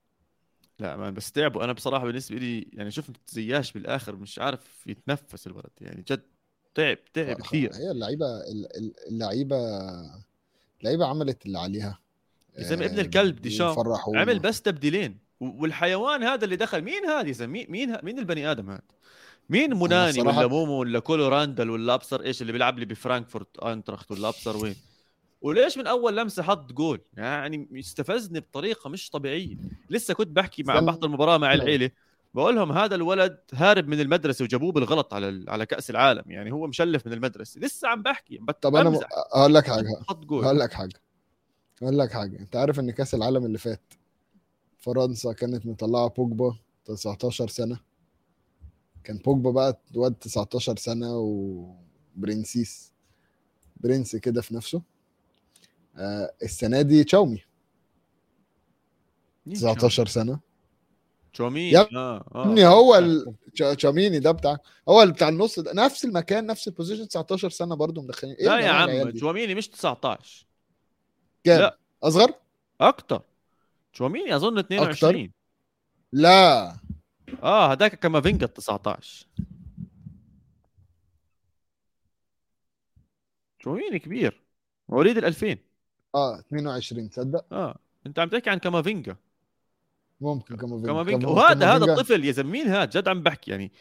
لا ما بس تعبوا. أنا بصراحة بالنسبة لي يعني شفت زياش بالآخر مش عارف يتنفس الولد. يعني جد تعب تعب كثير هي اللعيبه اللعيبه اللعيبة عملت اللي عليها. زي ما ابن الكلب ديشام. عمل بس تبديلين. والحيوان هذا اللي دخل مين هذا مين مين مين البني آدم هذا؟ مين مناني ولا مومو ولا كولو راندل ولا أبصر؟ إيش اللي بيلعب لي بفرانكفورت آينتراخت ولا أبصر وين؟ وليش من أول لمسة حط جول؟ يعني استفزني بطريقة مش طبيعية. لسه كنت بحكي مع بحضر المباراة مع العيلة. بقول لهم هذا الولد هارب من المدرسة وجابوه بالغلط على على كأس العالم. يعني هو مشلف من المدرسة. لسه عم بحكي طب أنا أقول لك حاجة. أقول لك حاجة. أقول لك حاجة. أنت عارف إن كأس العالم اللي فات فرنسا كانت مطلعة بوجبا 19 سنة. كان بوجبا بقى واد 19 سنة وبرنسيس. برنس كده في نفسه. آه السنة دي تشاومي. 19 سنة. تشاوميني آه آه. هو ال... تشاوميني ده بتاع هو اللي بتاع النص ده. نفس المكان نفس ال position 19 سنة برضه مدخلين. إيه لا يا عم تشاوميني مش 19 كام؟ لا. أصغر؟ أكتر. تشاوميني؟ أظن 22 أكتر؟ لا. آه هذاك كافينجا 19 تشاوميني كبير. مواليد ال 2000 آه 22 تصدق؟ آه أنت عم تحكي عن كامافينجا. ممكن كامافينجا. كامافينجا. وهذا هذا الطفل يا زلمه مين هذا جد عم بحكي يعني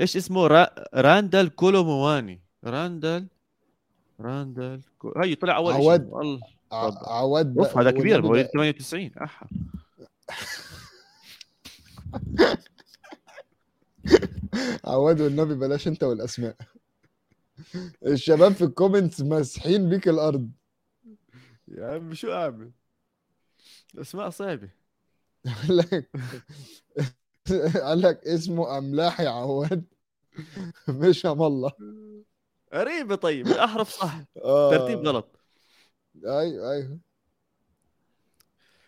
إيش اسمه؟ را... راندال كولومواني. راندال كو... هي طلع أول عواد. الله عواد أوف هذا كبير مواليد 98 أحا. عواد والنبي بلاش أنت والأسماء. الشباب في ال comments ماسحين بيك الأرض. يا عم شو أعمل؟ اسماء صعبة. قال لك قال لك اسمه أملاحي عواد. مش الله. قريبة طيب الأحرف صح. آه. ترتيب غلط. أيوه أيوه.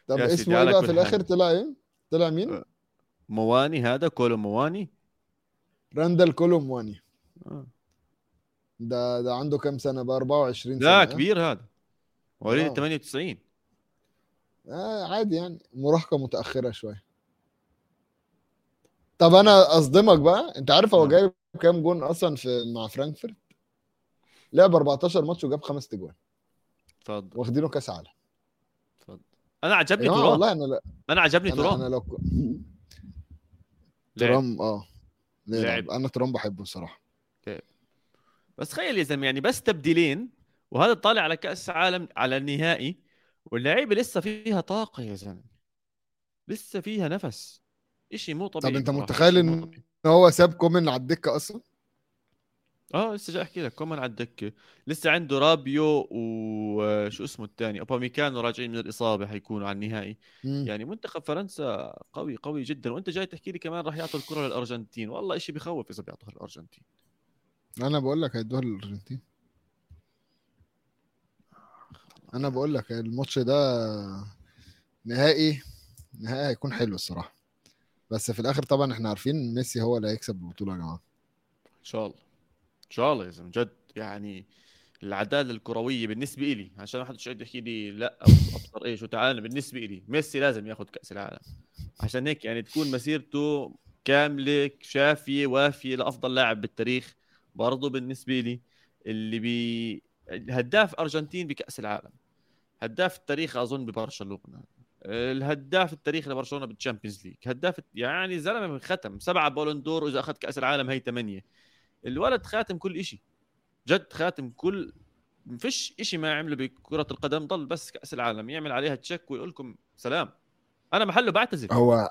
طب اسمه إيه في الآخر؟ طلع إيه؟ طلع مين؟ آه. مواني هذا كولو مواني. راندل كولو مواني. آه. ده ده عنده كام سنة؟ بقى 24 سنة لا كبير هذا. مواليد 98 آه عادي يعني. مراهقة متأخرة شوية. طب أنا أصدمك بقى. أنت عارف هو جايب كام جون أصلا في مع فرانكفورت؟ لعب 14 ماتش وجاب خمس تجوان. اتفضل. واخدينه كاس عالم. اتفضل. أنا عجبني تورام. والله أنا لا. أنا عجبني أنا تورام. أنا لو ك... تورام آه. لعب. أنا تورام بحبه الصراحة. بس تخيل يا زلمة يعني بس تبديلين وهذا طالع على كأس عالم على النهائي واللعيبة لسه فيها طاقة يا زلمة. لسه فيها نفس. شيء مو طبيعي طب أنت متخيل إن هو سايب كومان على الدكة أصلا؟ آه لسه جاي أحكي لك. كومان على الدكة. لسه عنده رابيو وشو اسمه الثاني أوباميكانو راجعين من الإصابة حيكونوا على النهائي. مم. يعني منتخب فرنسا قوي قوي جدا. وأنت جاي تحكي لي كمان راح يعطوا الكرة للأرجنتين. والله شيء بخوف إذا بيعطوها للأرجنتين. أنا بقول لك هيدوها للأرجنتين. أنا بقول لك الماتش ده نهائي نهائي هيكون حلو الصراحة. بس في الآخر طبعا إحنا عارفين ميسي هو اللي هيكسب البطولة يا جماعة. إن شاء الله. شاء الله يا زلمه جد يعني العدالة الكروية بالنسبة لي عشان ما حدش يقعد يحكي لي لا أبصر إيش وتعال بالنسبة لي ميسي لازم ياخذ كأس العالم. عشان هيك يعني تكون مسيرته كاملة شافية وافية لأفضل لاعب بالتاريخ برضه بالنسبة لي اللي بي هداف ارجنتين بكأس العالم. هداف التاريخ أظن ببرشلونة. الهداف التاريخي لبرشلونة بال Champions League هداف يعني زلمة ختم سبعة Ballon d'Or وإذا أخذ كأس العالم هي ثمانيه الولد خاتم كل شيء جد خاتم كل فيش شيء ما عمله بكرة القدم ضل بس كأس العالم يعمل عليها check ويقول لكم سلام. أنا محله بعتذر. هو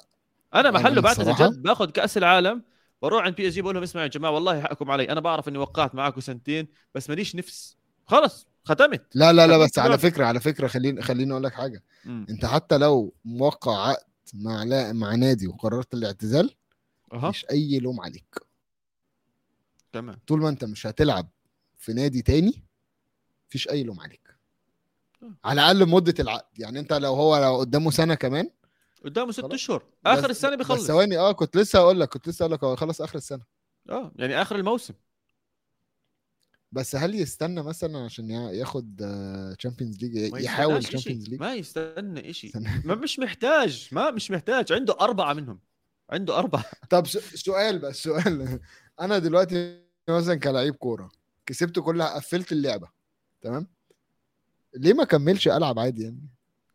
أنا محله بعتذر جد. باخذ كأس العالم بروح عند PSG بقول لهم اسمعوا يا جماعة والله حقكم علي. أنا بعرف إني وقعت معاكم سنتين بس ماليش نفس. خلص ختمت. لا لا لا بس على فكرة على فكرة خليني خليني أقول لك حاجة. م. أنت حتى لو موقع عقد مع لا مع نادي وقررت الاعتزال أه. مش أي لوم عليك. تمام. طول ما انت مش هتلعب في نادي تاني مفيش أي لوم عليك. على الأقل مدة العقد. يعني انت لو هو لو قدامه سنة كمان قدامه ست. اشهر بس- آخر السنة بس بيخلص. ثواني آه كنت لسه هقول لك كنت لسه هقول لك هو خلص آخر السنة. آه يعني آخر الموسم. بس هل يستنى مثلا عشان يا- ياخد Champions ما League يحاول. تشامبيونز ليج ما يستنى شيء ما مش محتاج. ما مش محتاج. عنده أربعة منهم. عنده أربعة. طب سؤال بس سؤال. أنا دلوقتي مثلا كلاعب كورة كسبت كلها قفلت اللعبة تمام؟ ليه ما كملش ألعب عادي يعني؟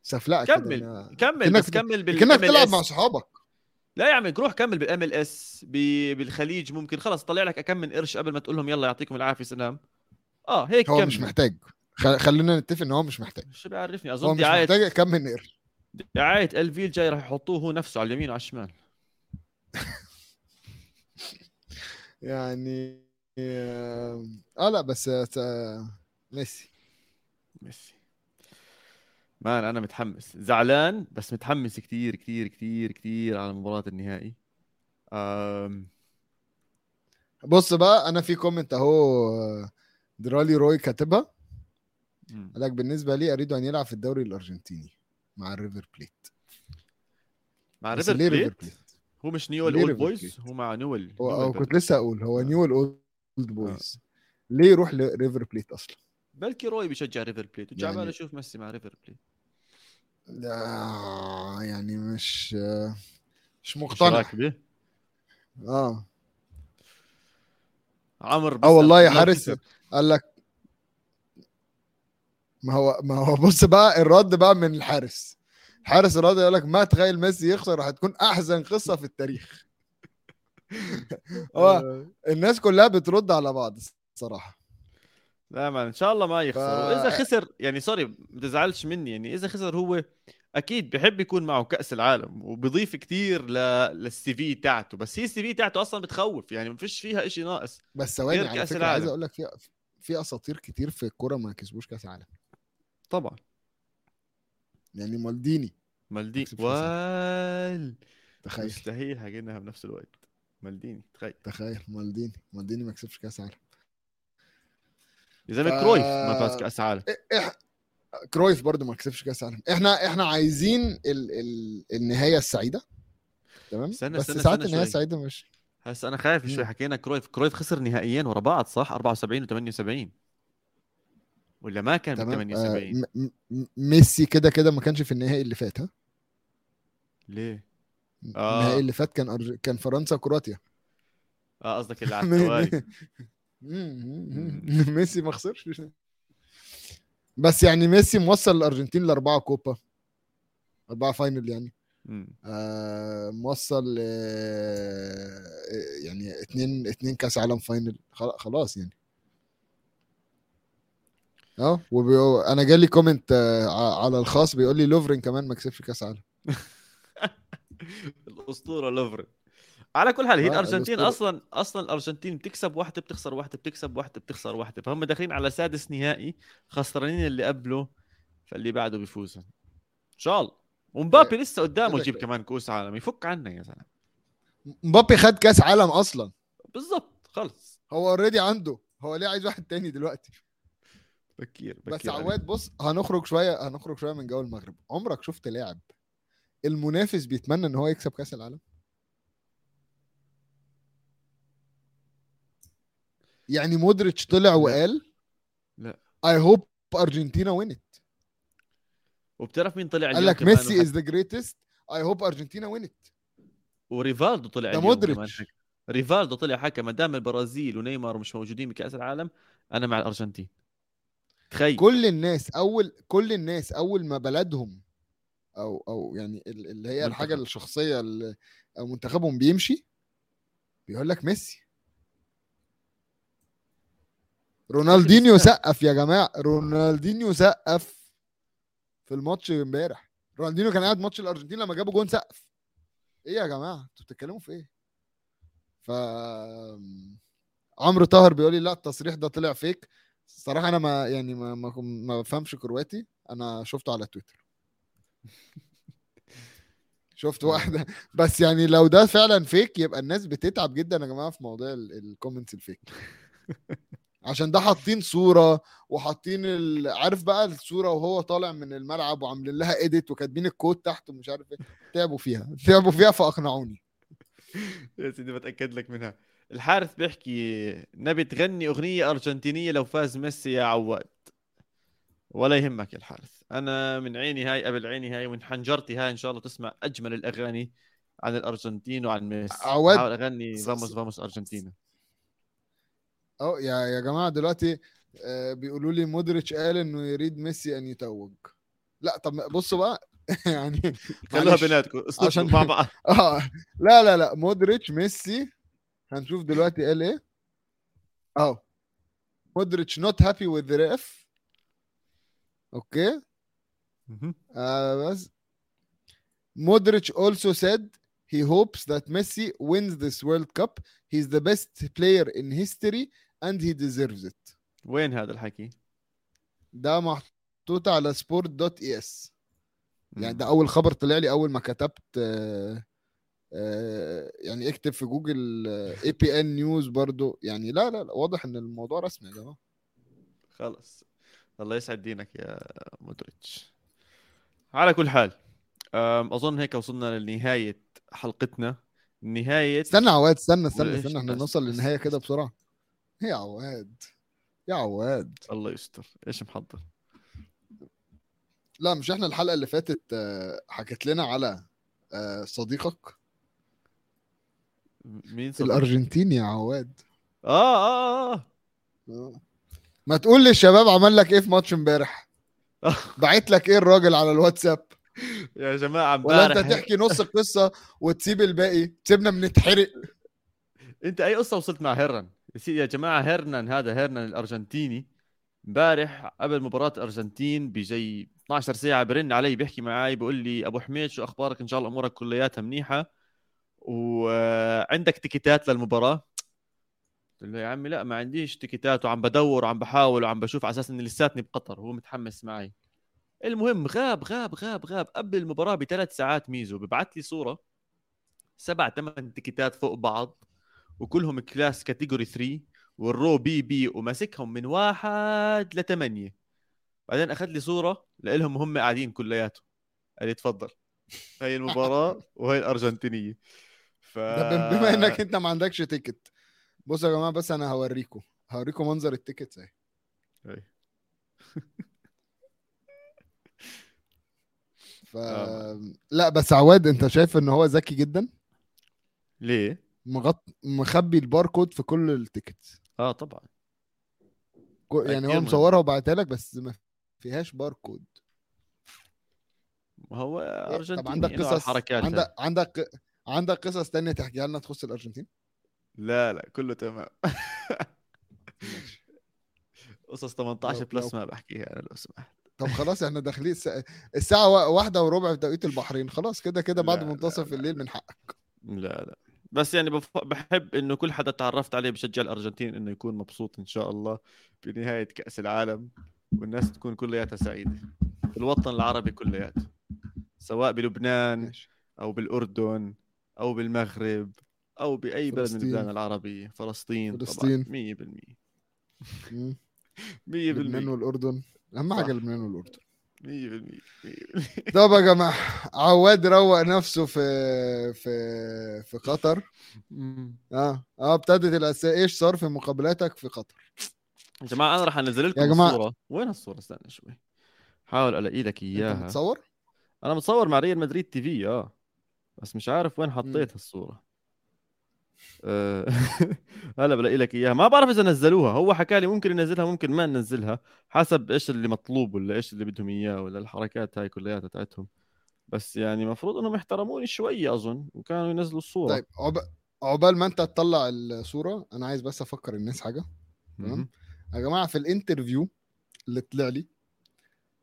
سفلقة كده كمل. أنا- كمل بس كمل بال كأنك تلعب. مع صحابك لا يا عمي روح كمل بال MLS بالخليج ممكن. خلص طلع لك كم من قرش قبل ما تقول لهم يلا يعطيكم العافية سلام. آه هيك هو كمل. مش محتاج خلينا نتفق إن هو مش محتاج. شو بيعرفني هو اظن مش دعاية محتاج كم من قرش. دعاية الفيفا الجاي راح يحطوه هو نفسه على اليمين وعلى الشمال. يعني آه آه، لا بس آه، ميسي. ميسي. man أنا متحمس. زعلان بس متحمس كثير كثير كثير كثير على مباراة النهائي. أم... بص بقى أنا في comment أهو آه، درالي روي كاتبها. قال لك بالنسبة لي اريد أن يلعب في الدوري الأرجنتيني مع الريفر بليت. مع بس ريفر ليه بليت؟ بليت؟ هو مش نيول أولد بويز؟ هو مع نيول هو كنت لسه أقول هو آه. نيول أولد بويز ليه يروح لريفر بليت أصلا؟ بلكي روي بيشجع ريفر بليت وجا يعني- باله يشوف ميسي مع ريفر بليت لا يعني مش آه، مش مش مقتنع. راكبه آه. عمر آه والله يا حارس. قال لك ما هو ما هو بص بقى الرد بقى من الحارس. الحارس الرد يقول لك ما تخيل ميسي يخسر هتكون احزن قصة في التاريخ. هو آه. الناس كلها بترد على بعض الصراحة. لا man إن شاء الله ما يخسر ف- واذا خسر يعني sorry ما تزعلش مني. يعني إذا خسر هو أكيد بحب يكون معه كأس العالم وبضيف كتير ل... لل CV تاعته. بس هي ال CV تاعته أصلا بتخوف. يعني ما فيش فيها إشي ناقص. بس ثواني على كأس فكرة عايز. أقول لك في في أساطير كتير في الكورة ما كسبوش كأس عالم طبعا. يعني مالديني. مالديني وال تخيل. مستحيل حقيناها بنفس الوقت. مالديني تخيل. تخيل مالديني. مالديني ما كسبش كأس عالم. يا زلمه ف- كرويف ما فاز كأس عالم. إح-. كرويف برضو ما كسبش كأس عالم. إحنا إحنا عايزين ال... ال... النهاية السعيدة. تمام؟ استنى- بس استنى- ساعات النهاية. السعيده مش هسه أنا خايف شوي. حكينا كرويف. كرويف خسر نهائيين ورا بعض صح؟ 74 و78 ولا ما كان ب تمام 78 آه م... م... ميسي كده كده ما كانش في النهائي اللي فات ها؟ ليه؟ آه. النهائي اللي فات كان أرج... كان فرنسا كرواتيا آه قصدك اللي على التوالي ميسي ما خسرش. بس يعني ميسي موصل الأرجنتين لأربعة كوبا. أربعة final يعني. آه موصل آه يعني اتنين اتنين كأس عالم final. خلا- خلاص يعني. آه وبيقو... أنا جالي comment آه على الخاص بيقول لي لوفرين كمان ما كسبش كأس عالم. الأسطورة لوفرين على كل حال هي الأرجنتين. أصلا أصلا الأرجنتين بتكسب واحدة بتخسر واحدة بتكسب واحدة بتخسر واحدة. فهم داخلين على سادس نهائي خسرانين اللي قبله فاللي بعده بيفوز. إن شاء الله. ومبابي لسه قدامه يجيب. كمان كأس عالم يفك عنا يا زلمة. مبابي خد كأس عالم أصلا. بالضبط خلص. هو already عنده. هو ليه عايز واحد تاني دلوقتي؟ بكير بس بكير عليه. عواد بص هنخرج شوية هنخرج شوية من جو المغرب. عمرك شفت لاعب المنافس بيتمنى إن هو يكسب كأس العالم؟ يعني مودريتش طلع وقال لا. I hope Argentina win it وبتعرف مين طلع قال لك Messi is the greatest I hope Argentina win it وريفالدو طلع ده اليوم مودريتش. ريفالدو طلع حكى ما دام البرازيل ونيمار مش موجودين بكأس العالم أنا مع الأرجنتين. تخيل. كل الناس أول كل الناس أول ما بلدهم أو أو يعني ال- اللي هي الحاجة. الشخصية اللي منتخبهم بيمشي بيقول لك ميسي. رونالدينيو. سقف يا جماعة. رونالدينيو سقف في الماتش امبارح. رونالدينيو كان قاعد ماتش الأرجنتين لما جابوا جون سقف. إيه يا جماعة؟ أنتوا بتتكلموا في إيه؟ ف عمرو طاهر بيقول لي لا التصريح ده طلع فيك. الصراحة أنا ما يعني ما ما, ما بفهمش كرواتي. أنا شفته على تويتر. شفت واحدة. بس يعني لو ده فعلا fake يبقى الناس بتتعب جدا يا جماعة في موضوع ال- ال comments ال fake عشان ده حاطين صورة وحاطين ال... عارف بقى الصورة وهو طالع من الملعب وعاملين لها edit وكاتبين ال quote تحت ومش عارف إيه. تعبوا فيها. تعبوا فيها فأقنعوني. يا سيدي بتأكد لك منها. الحارث بيحكي نبي تغني أغنية أرجنتينية لو فاز ميسي يا عواد. ولا يهمك يا الحارث. أنا من عيني هاي قبل عيني هاي ومن حنجرتي هاي إن شاء الله تسمع أجمل الأغاني عن الأرجنتين وعن ميسي. عواد أحاول أغني فاموس فاموس أرجنتينا. آه يا يا جماعة دلوقتي آه، بيقولوا لي مودريتش قال إنه يريد ميسي أن يتوج. لا طب بصوا بقى. يعني خلوها. بيناتكم. عشان- عشان مع بعض. آه لا لا لا مودريتش ميسي هنشوف دلوقتي قال إيه. آه مودريتش not happy with the ref. okay. آه بس. مودريتش also said he hopes that Messi wins this World Cup. He's the best player in history and he deserves it. وين هذا الحكي؟ ده محطوط على sport dot es يعني. ده أول خبر طلع لي أول ما كتبت آه، آه، يعني اكتب في جوجل ABN news برضو. يعني لا لا لا واضح إن الموضوع رسمي يا جماعة. خلص الله يسعد دينك يا مودريتش. على كل حال أظن هيك وصلنا لنهاية حلقتنا. نهاية استنى عواد استنى استنى استنى؟ إحنا نوصل للنهاية كده بسرعة. يا عواد يا عواد. الله يستر. إيش محضر؟ لا مش إحنا الحلقة اللي فاتت آه، حكت لنا على آه، صديقك؟ مين صدق؟ الأرجنتيني يا عواد. آه آه آه. آه. ما تقول لي الشباب عمل لك إيه في ماتش امبارح؟ آه. بعت لك إيه الراجل على الواتساب؟ يا جماعة ولا أنت امبارح. تحكي نص القصة وتسيب الباقي؟ تسيبنا بنتحرق. أنت أي قصة وصلت مع هيرنان؟ يا جماعة هيرنان هذا هيرنان الأرجنتيني. امبارح قبل مباراة الارجنتين بجي 12 ساعة برن علي بيحكي معي بيقول لي أبو حميد شو أخبارك؟ إن شاء الله أمورك كلياتها منيحة. وعندك ticket ات للمباراة. قلت له يا عمي لا ما عنديش ticket ات وعم بدور وعم بحاول وعم بشوف على أساس إني لساتني بقطر هو متحمس معي. المهم غاب غاب غاب غاب. قبل المباراة بثلاث ساعات ميزو ببعث لي صورة. سبع ثمان ticket ات فوق بعض وكلهم كلاس كاتيجوري 3 والرو بي بي وماسكهم من واحد لثمانية. بعدين أخذ لي صورة لهم هم قاعدين كلياتهم قال لي تفضل. هي المباراة وهي الأرجنتينية. ف بما إنك أنت ما عندكش تيكت. بصوا يا جماعة بس أنا هوريكم هوريكم منظر التيكت اهي أي. ف آه. لا بس عواد أنت شايف إن هو ذكي جدا ليه؟ مغط... مخبي الباركود في كل ال ticket آه طبعا كو- يعني هو. مصورها وبعتها لك بس ما فيهاش باركود هو إيه، أرجنتيني طب عندك قصص. عندك عندك عندك قصص تانية تحكيها لنا تخص الأرجنتين لا لا كله تمام. قصص 18 لو- plus ما بحكيها أنا لو سمحت. طب خلاص إحنا داخلين الساعة, الساعة وا- واحدة وربع في توقيت البحرين. خلاص كده كده بعد منتصف لا، الليل من حقك. لا لا. بس يعني بحب إنه كل حدا تعرفت عليه بشجع الأرجنتين إنه يكون مبسوط إن شاء الله بنهايه كأس العالم والناس تكون كلياتها سعيدة. في الوطن العربي كلياته. سواء بلبنان أو بالأردن أو بالمغرب أو بأي بلد من. البلدان العربية. فلسطين فلسطين. طبعا 100% مم. 100% لبنان والأردن. أهم صح. حاجة لبنان والأردن. 100% 100% طب يا جماعة عواد روق نفسه في في في قطر. آه. آه ابتدت الأسئلة. إيش صار في مقابلاتك في قطر؟ يا جماعة أنا راح أنزل لكم يا جماعة- الصورة. وين الصورة؟ استنى شوي. حاول ألاقي لك أنت إياها. متصور؟ أنا متصور مع ريال مدريد تي في آه. بس مش عارف وين حطيت الصورة هلا بلاقي لك إياها. ما بعرف إذا نزلوها. هو حكى لي ممكن ينزلها ممكن ما ننزلها حسب إيش اللي مطلوب ولا إيش اللي بدهم إياه ولا الحركات هاي كلياتها تاعتهم. بس يعني المفروض إنهم يحترموني شوية أظن وكانوا ينزلوا الصورة. طيب عب... عقبال ما أنت تطلع الصورة أنا عايز بس أفكر الناس حاجة. مهم. يا جماعة في ال interview اللي طلع لي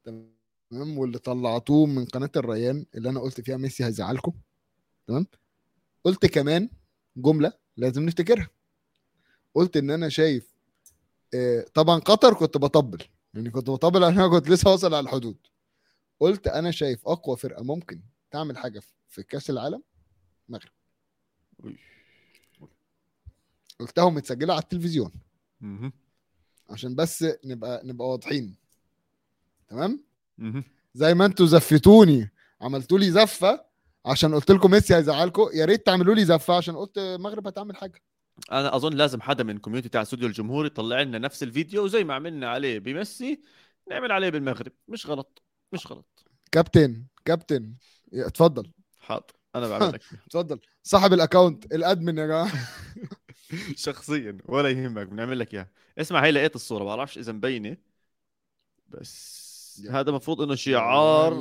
تمام واللي طلعتوه من قناة الريان اللي أنا قلت فيها ميسي هيزعلكم تمام؟ قلت كمان جملة لازم نفتكرها قلت إن أنا شايف آه، طبعا قطر كنت بطبل يعني كنت بطبل عشان أنا كنت لسه واصل على الحدود قلت أنا شايف أقوى فرقة ممكن تعمل حاجة في كأس العالم المغرب. قلتها متسجله على التلفزيون. عشان بس نبقى نبقى واضحين تمام. زي ما أنتوا زفتوني عملتوا لي زفة عشان قلت لكم ميسي هيزعلكم. يا ريت تعملوا لي زفة عشان قلت المغرب هتعمل حاجة. أنا أظن لازم حدا من community تاع استوديو الجمهور يطلع لنا نفس الفيديو وزي ما عملنا عليه بميسي نعمل عليه بالمغرب. مش غلط مش غلط. كابتن كابتن. اتفضل. حاضر أنا بعمل لك. اتفضل. صاحب ال account ال admin يا جماعة. شخصيا ولا يهمك بنعمل لك إياها. اسمع هي لقيت الصورة ما بعرفش إذا مبينة. بس هذا المفروض إنه شعار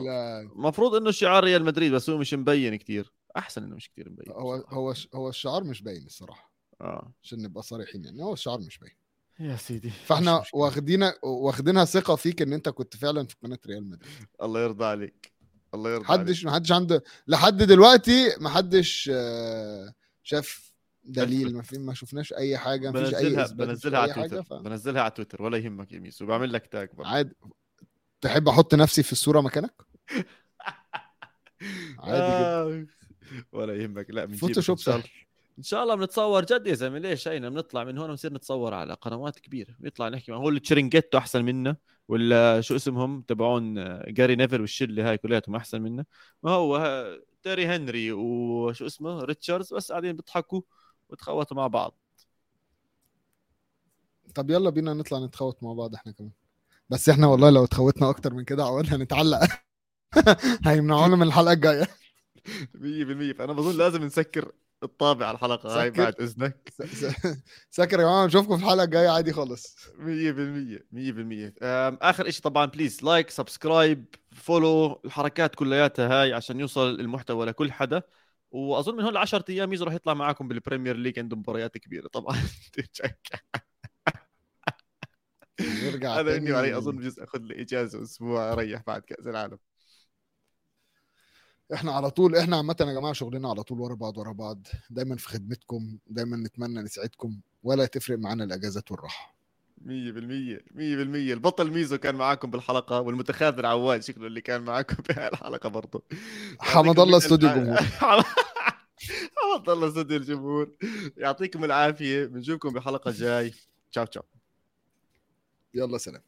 المفروض إنه شعار ريال مدريد بس هو مش مبين كتير. أحسن إنه مش كتير مبين. هو هو هو الشعار مش باين الصراحة. آه. عشان نبقى صريحين يعني هو الشعار مش باين. يا سيدي. فإحنا مشكلة. واخدينها ثقة فيك إن أنت كنت فعلا في قناة ريال مدريد. الله يرضى عليك. الله يرضى عليك. محدش محدش عنده لحد دلوقتي محدش آه، شاف دليل ما في ما شفناش أي حاجة ما فيش أي بنزلها إثبات مفيش بنزلها على تويتر. ف... بنزلها على تويتر ولا يهمك يا ميسو بعمل لك tag برضه. عادي. تحب أحط نفسي في الصورة مكانك؟ عادي جدا. آه. ولا يهمك. لا بنجيبك فوتوشوب إن شاء الله. سهل إن شاء الله بنتصور جد يا زلمة. ليش؟ هينا بنطلع من هون ونصير نتصور على قنوات كبيرة. نطلع نحكي مع هو التشرينجيتو أحسن منا ولا شو اسمهم؟ تبعون آه، جاري نيفيل والشلة هاي كلياتهم أحسن منا. ما هو ها- تيري هنري وشو اسمه؟ ريتشاردز بس قاعدين بيضحكوا وتخوتوا مع بعض. طب يلا بينا نطلع نتخوت مع بعض إحنا كمان. بس إحنا والله لو اتخوتنا أكتر من كده عواد هنتعلق. هيمنعونا من الحلقة الجاية. 100% فأنا بظن لازم نسكر الطابق على الحلقة هاي سكر. بعد إذنك. س- س- ساكر يا جماعة نشوفكم في الحلقة الجاية عادي خالص. 100% 100% أم، آخر شيء طبعا please like subscribe follow الحركات كلياتها هاي عشان يوصل المحتوى لكل حدا. وأظن من هون ل 10 أيام يزو راح يطلع معاكم بال Premier League عنده مباريات كبيرة طبعا. نرجع أنا إني تاني. علي أظن بجوز آخذ لي اجازه أسبوع أريح بعد كأس العالم. إحنا على طول إحنا عامة يا جماعة شغلنا على طول ورا بعض ورا بعض. دايما في خدمتكم دايما نتمنى نسعدكم ولا تفرق معانا الاجازات والراحة. 100% 100% البطل ميزو كان معاكم بالحلقة والمتخاذل عواد شكله اللي كان معاكم بهاي الحلقة برضه. حمد الله استوديو الجمهور. حمد الله استوديو الجمهور. يعطيكم العافية. بنشوفكم بالحلقة الجاي تشاو تشاو. يلا سلام.